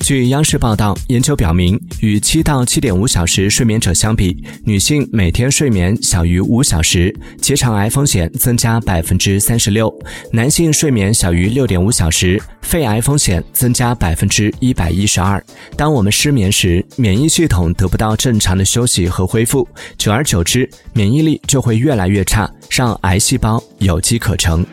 据央视报道研究表明与七到七点五小时睡眠者相比女性每天睡眠小于五小时结肠癌风险增加百分之三十六。男性睡眠小于六点五小时肺癌风险增加百分之一百一十二。当我们失眠时免疫系统得不到正常的休息和恢复久而久之免疫力就会越来越差让癌细胞有机可乘。